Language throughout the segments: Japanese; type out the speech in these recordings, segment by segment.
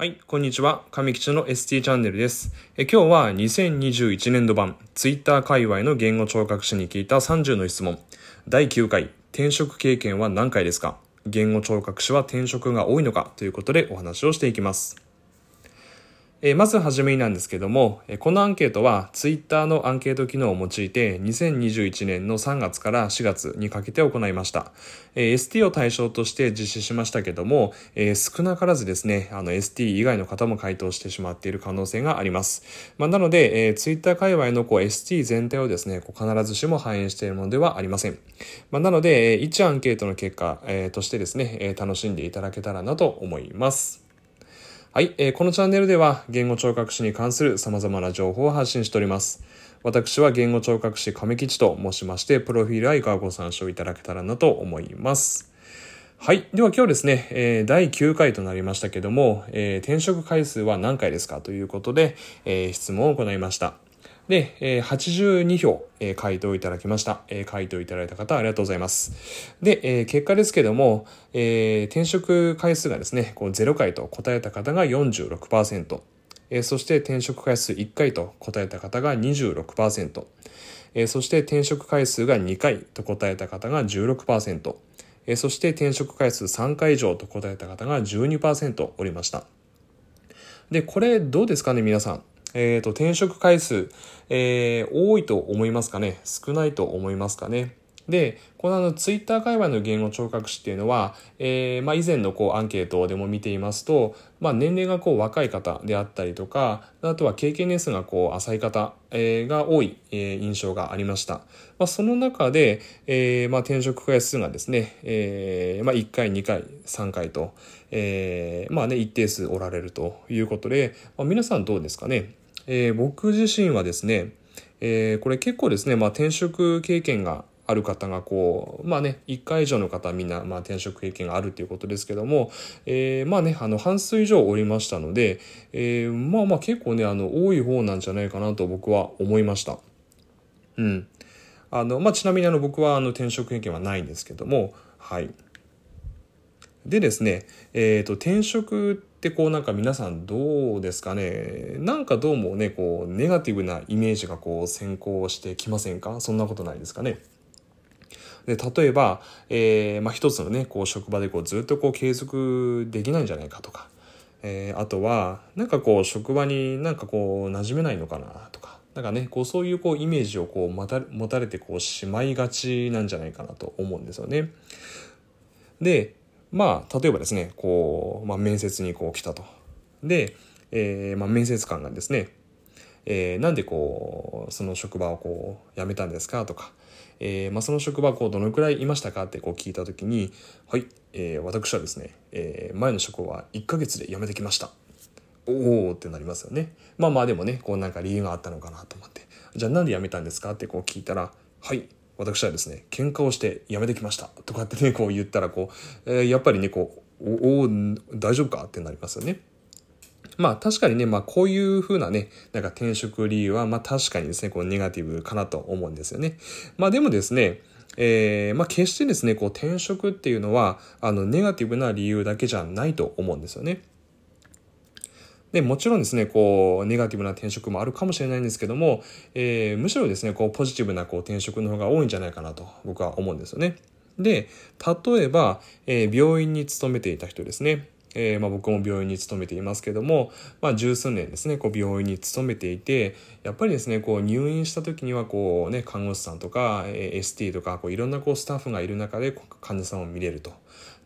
はい、こんにちは。上吉の ST チャンネルです。え今日は2021年度版 Twitter 界隈の言語聴覚士に聞いた30の質問。第9回、転職経験は何回ですか？言語聴覚士は転職が多いのか？ということでお話をしていきます。えまずはじめになんですけども、えこのアンケートは Twitter のアンケート機能を用いて2021年の3月から4月にかけて行いました。え ST を対象として実施しましたけども、え少なからずですね、あの ST 以外の方も回答してしまっている可能性があります。まあ、なので、えー Twitter 界隈のこう ST 全体をですね、こう必ずしも反映しているものではありません。まあ、なので、えー一アンケートの結果、えとしてですね、え楽しんでいただけたらなと思います。はい、えーこのチャンネルでは言語聴覚士に関する様々な情報を発信しております。私は言語聴覚士亀吉と申しまして、プロフィールはいかがご参照いただけたらなと思います。はい。では今日ですね、えー第9回となりましたけども、えー転職回数は何回ですかということで、えー質問を行いました。で、えー82票、えー回答いただきました。えー回答いただいた方ありがとうございます。で、えー結果ですけども、えー転職回数がですね、こう0回と答えた方が46%、えーそして転職回数1回と答えた方が26%、えーそして転職回数が2回と答えた方が16%、えーそして転職回数3回以上と答えた方が12%おりました。で、これどうですかね、皆さん？えっ、と、転職回数、えー多いと思いますかね？少ないと思いますかね？で、このあの、ツイッター界隈の言語聴覚士っていうのは、えーまあ以前のこうアンケートでも見ていますと、まあ年齢がこう若い方であったりとか、あとは経験年数がこう浅い方、えーが多い、えー印象がありました。まあその中で、えーまあ転職回数がですね、えーまあ1回、2回、3回と、えーまあね、一定数おられるということで、まあ、皆さんどうですかね。えー僕自身はですね、えーこれ結構ですね、まあ転職経験がある方がこう、まあね、1回以上の方はみんな、まあ、転職経験があるということですけども、えーまあね、あの、半数以上おりましたので、えーまあまあ結構ね、あの、多い方なんじゃないかなと僕は思いました。うん。あの、まあちなみにあの、僕はあの、転職経験はないんですけども、はい。でですね、えー、と転職ってこうなんか皆さんどうですかね？なんかどうもねこうネガティブなイメージがこう先行してきませんか？そんなことないですかね？で例えば、えーまあ、一つのねこう職場でこうずっとこう継続できないんじゃないかとか、えーあとはなんかこう職場になんかこう馴染めないのかなとか。なんかねこうそういうこうイメージをこう持た持たれてこうしまいがちなんじゃないかなと思うんですよね。でまあ例えばですねこう、まあ、面接にこう来たと。で、えーまあ、面接官がですね、えーなんでこうその職場をこう辞めたんですかとか、えーまあ、その職場こうどのくらいいましたかってこう聞いた時に「はい、えー私はですね、えー前の職場は1ヶ月で辞めてきました」おおってなりますよね。まあまあでもねこうなんか理由があったのかなと思ってじゃあなんで辞めたんですかってこう聞いたら「はい私はですね喧嘩をして辞めてきました」とかってねこう言ったらこう、えーやっぱりねこう「おお大丈夫か?」ってなりますよね。まあ確かにね、まあこういう風なね、なんか転職理由は、まあ確かにですね、こうネガティブかなと思うんですよね。まあでもですね、えーまあ決してですね、こう転職っていうのは、あの、ネガティブな理由だけじゃないと思うんですよね。で、もちろんですね、こう、ネガティブな転職もあるかもしれないんですけども、えーむしろですね、こう、ポジティブなこう転職の方が多いんじゃないかなと僕は思うんですよね。で、例えば、えー病院に勤めていた人ですね。えーまあ、僕も病院に勤めていますけども、まあ、十数年ですねこう病院に勤めていてやっぱりですねこう入院した時にはこう、ね、看護師さんとか、ST とかこういろんなこうスタッフがいる中で患者さんを見れると。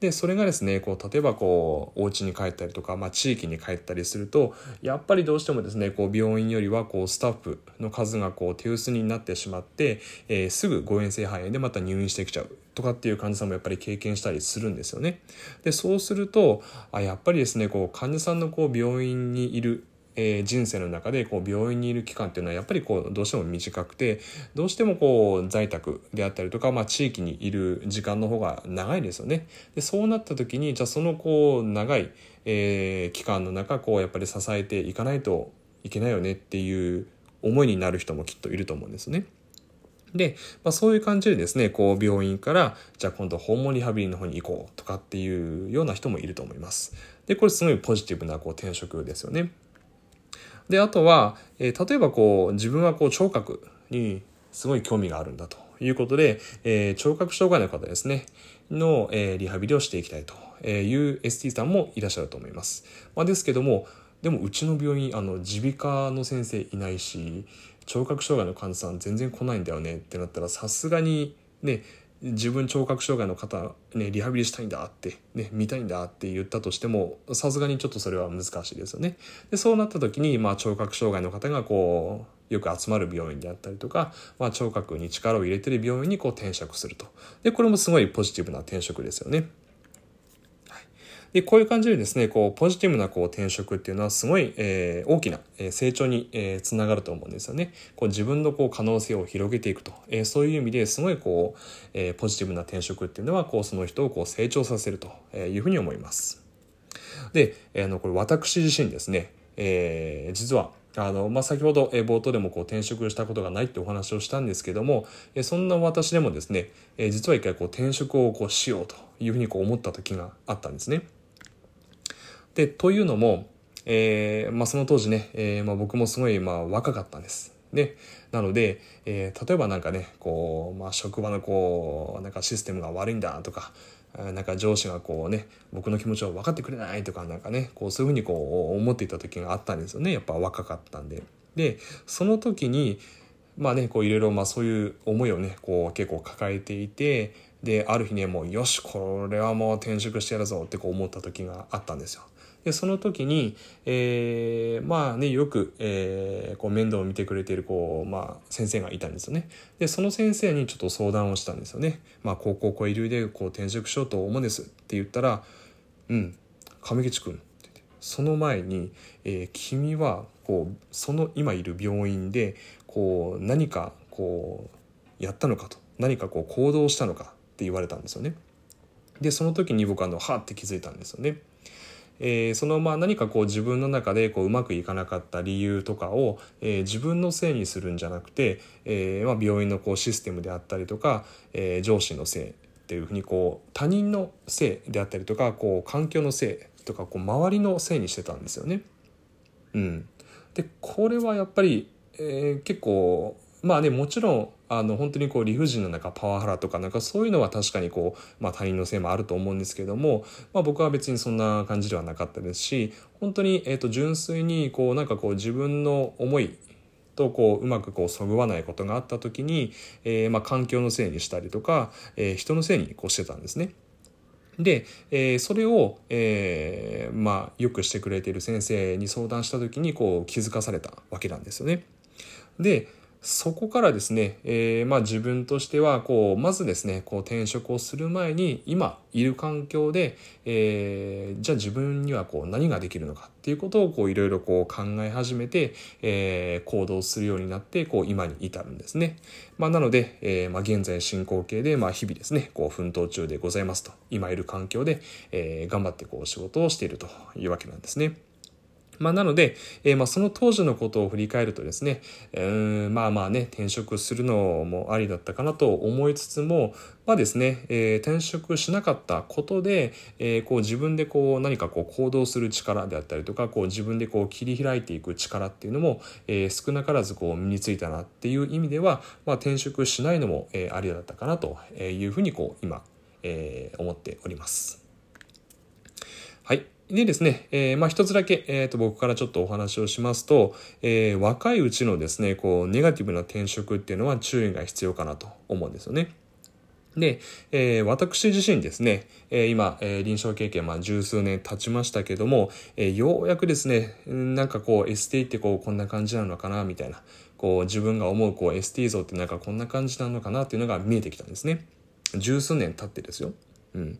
でそれがですねこう例えばこうお家に帰ったりとか、まあ、地域に帰ったりするとやっぱりどうしてもですねこう病院よりはこうスタッフの数がこう手薄になってしまって、えーすぐ誤嚥性肺炎でまた入院してきちゃうとかっていう患者さんもやっぱり経験したりするんですよね。でそうするとあやっぱりですねこう患者さんのこう病院にいるえー人生の中でこう病院にいる期間っていうのはやっぱりこうどうしても短くてどうしてもこう在宅であったりとか、まあ、地域にいる時間の方が長いですよね。でそうなった時にじゃあそのこう長い、えー期間の中こうやっぱり支えていかないといけないよねっていう思いになる人もきっといると思うんですね。で、まあ、そういう感じでですね、こう病院から、じゃあ今度訪問リハビリの方に行こうとかっていうような人もいると思います。で、これすごいポジティブなこう転職ですよね。で、あとは、えー、例えばこう、自分はこう聴覚にすごい興味があるんだということで、えー、聴覚障害の方ですね、の、えー、リハビリをしていきたいという ST さんもいらっしゃると思います。まあ、ですけども、でもうちの病院、あの、耳鼻科の先生いないし、聴覚障害の患者さん全然来ないんだよねってなったら、さすがにね、自分聴覚障害の方、ね、リハビリしたいんだって、ね、見たいんだって言ったとしても、さすがにちょっとそれは難しいですよね。で、そうなった時に、まあ、聴覚障害の方がこう、よく集まる病院であったりとか、まあ、聴覚に力を入れてる病院にこう転職すると。で、これもすごいポジティブな転職ですよね。で、こういう感じでですね、こう、ポジティブなこう転職っていうのはすごい、えー、大きな成長に、えー、つながると思うんですよね。こう自分のこう可能性を広げていくと、えー、そういう意味ですごいこう、えー、ポジティブな転職っていうのは、こう、その人をこう成長させるというふうに思います。で、あの、これ私自身ですね、えー、実はあの、まあ、先ほど、え冒頭でもこう転職したことがないってお話をしたんですけども、えそんな私でもですね、え実は一回こう転職をこうしようというふうにこう思った時があったんですね。で、というのも、えー、まあ、その当時ね、えー、まあ、僕もすごい、まあ、若かったんです。で、なので、えー、例えばなんかね、こう、まあ、職場のこう、なんかシステムが悪いんだとか、なんか上司がこうね、僕の気持ちを分かってくれないとか、なんかね、こう、そういうふうにこう、思っていた時があったんですよね。やっぱ若かったんで。で、その時に、まあね、こういろいろまあそういう思いをね、こう結構抱えていて、で、ある日ね、もうよし、これはもう転職してやるぞってこう思った時があったんですよ。で、その時に、えー、まあね、よく、えー、こう面倒を見てくれている、こう、まあ、先生がいたんですよね。で、その先生にちょっと相談をしたんですよね。まあ、高校こういるで、こう転職しようと思うんですって言ったら、うん、亀吉君その前に、えー、君は、こう、その今いる病院で、こう、何か、こう、やったのかと。何かこう行動したのかって言われたんですよね。で、その時に僕はあの、はって気づいたんですよね。えー、そのまあ何かこう自分の中でこううまくいかなかった理由とかを、えー、自分のせいにするんじゃなくて、えーまあ、病院のこうシステムであったりとか、えー、上司のせいっていうふうにこう他人のせいであったりとかこう環境のせいとかこう周りのせいにしてたんですよね。うん、でこれはやっぱり、えー、結構まあねもちろんあの本当にこう理不尽ななんかパワハラとかなんかそういうのは確かにこう、まあ、他人のせいもあると思うんですけども、まあ、僕は別にそんな感じではなかったですし本当に、えー、と純粋にこうなんかこう自分の思いとこううまくこうそぐわないことがあった時に、えー、まあ環境のせいにしたりとか、えー、人のせいにこうしてたんですね。で、えー、それを、えー、まあよくしてくれている先生に相談した時にこう気づかされたわけなんですよね。で、そこからですね、えー、まあ自分としては、こう、まずですね、こう転職をする前に、今いる環境で、えー、じゃあ自分にはこう何ができるのかっていうことをこういろいろこう考え始めて、えー、行動するようになって、こう今に至るんですね。まあなので、えー、まあ現在進行形で、まあ日々ですね、こう奮闘中でございますと、今いる環境で、えー、頑張ってこう仕事をしているというわけなんですね。まあ、なので、えー、まあその当時のことを振り返るとですね、うんまあまあね、転職するのもありだったかなと思いつつも、まあですね、えー、転職しなかったことで、えー、こう自分でこう何かこう行動する力であったりとか、こう自分でこう切り開いていく力っていうのも、えー、少なからずこう身についたなっていう意味では、まあ転職しないのも、え、ありだったかなというふうにこう今、えー、思っております。はい。でですね、えー、まあ一つだけ、えっ、ー、と、僕からちょっとお話をしますと、えー、若いうちのですね、こう、ネガティブな転職っていうのは注意が必要かなと思うんですよね。で、えー、私自身ですね、えー、今、えー、臨床経験、まあ、十数年経ちましたけども、えー、ようやくですね、なんかこう、ST ってこう、こんな感じなのかな、みたいな、こう、自分が思う、こう、ST 像ってなんかこんな感じなのかなっていうのが見えてきたんですね。十数年経ってですよ。うん。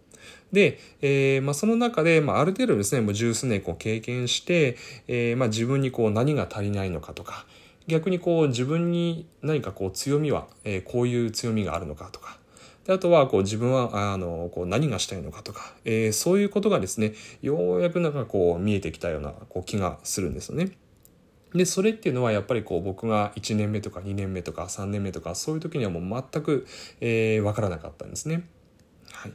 で、えー、まあ、その中で、まあ、ある程度ですね、もう十数年こう経験して、えー、まあ、自分にこう何が足りないのかとか、逆にこう自分に何かこう強みは、えー、こういう強みがあるのかとか、であとはこう自分はあのこう何がしたいのかとか、えー、そういうことがですねようやくなんかこう見えてきたようなこう気がするんですよね。でそれっていうのはやっぱりこう僕が1年目とか2年目とか3年目とかそういう時にはもう全く、えー、分からなかったんですね。はい、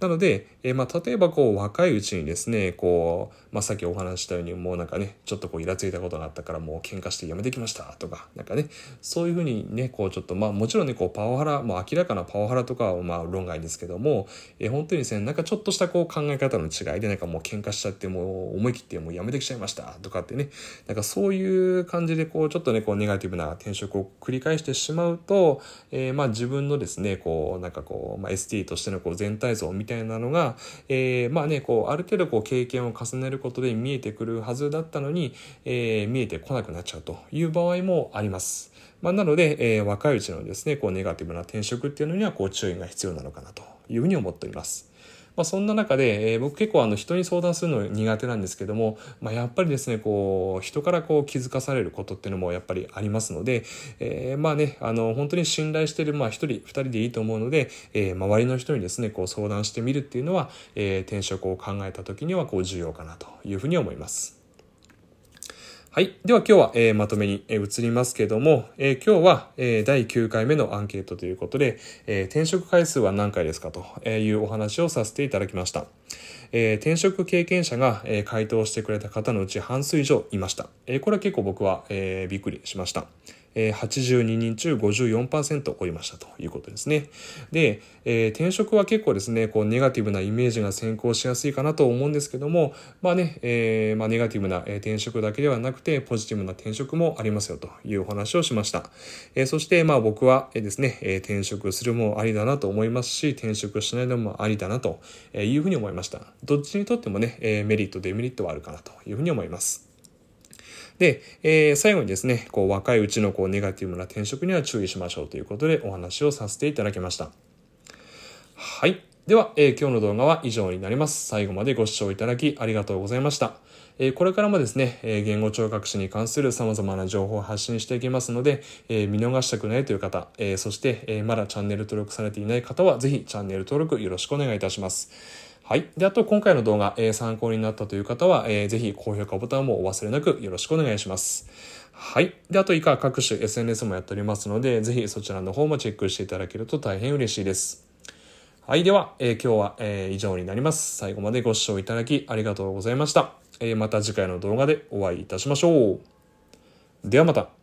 なので、えー、まあ、例えばこう若いうちにですね、こう、まあ、さっきお話したようにもうなんかね、ちょっとこうイラついたことがあったからもう喧嘩してやめてきましたとか、なんかね、そういうふうにね、こうちょっとまあもちろんね、こうパワハラ、まあ明らかなパワハラとかはまあ論外ですけども、えー、本当にですね、なんかちょっとしたこう考え方の違いでなんかもう喧嘩しちゃってもう思い切ってもうやめてきちゃいましたとかってね、なんかそういう感じでこうちょっとね、こうネガティブな転職を繰り返してしまうと、えー、まあ自分のですね、こうなんかこう、まあ、ST としてのこう全体像みたいなのが、えー、まあね、こうある程度こう経験を重ねることで見えてくるはずだったのに、えー、見えてこなくなっちゃうという場合もあります。まあ、なので、えー、若いうちのですね、こうネガティブな転職っていうのにはこう注意が必要なのかなというふうに思っております。まあ、そんな中で、えー、僕結構あの人に相談するの苦手なんですけども、まあ、やっぱりですねこう人からこう気づかされることっていうのもやっぱりありますので、えー、まあねあの本当に信頼してるまあ1人2人でいいと思うので、えー、周りの人にですねこう相談してみるっていうのは、え、転職を考えた時にはこう重要かなというふうに思います。はい。では今日は、えー、まとめに、えー、移りますけども、えー、今日は、え、第9回目のアンケートということで、え、転職回数は何回ですかというお話をさせていただきました。え、転職経験者が、え、回答してくれた方のうち半数以上いました。え、これは結構僕は、え、びっくりしました。え82人中54%おりましたということですね。で、えー、転職は結構ですね、こうネガティブなイメージが先行しやすいかなと思うんですけども、まあね、えー、まあ、ネガティブな転職だけではなくて、ポジティブな転職もありますよというお話をしました。え、そして、まあ僕はですね、え転職するもありだなと思いますし、転職しないのもありだなというふうに思いました。どっちにとってもね、メリット、デメリットはあるかなというふうに思います。で、えー、最後にですね、こう若いうちのこうネガティブな転職には注意しましょうということでお話をさせていただきました。はい。では、えー、今日の動画は以上になります。最後までご視聴いただきありがとうございました。えー、これからもですね、えー、言語聴覚士に関する様々な情報を発信していきますので、え見逃したくないという方、えそして、えまだチャンネル登録されていない方は、ぜひチャンネル登録よろしくお願いいたします。はい。で、あと今回の動画、えー、参考になったという方は、えー、ぜひ高評価ボタンもお忘れなくよろしくお願いします。はい。で、あと以下各種 SNS もやっておりますので、ぜひそちらの方もチェックしていただけると大変嬉しいです。はい。では、えー、今日は、えー、以上になります。最後までご視聴いただきありがとうございました。えー、また次回の動画でお会いいたしましょう。ではまた。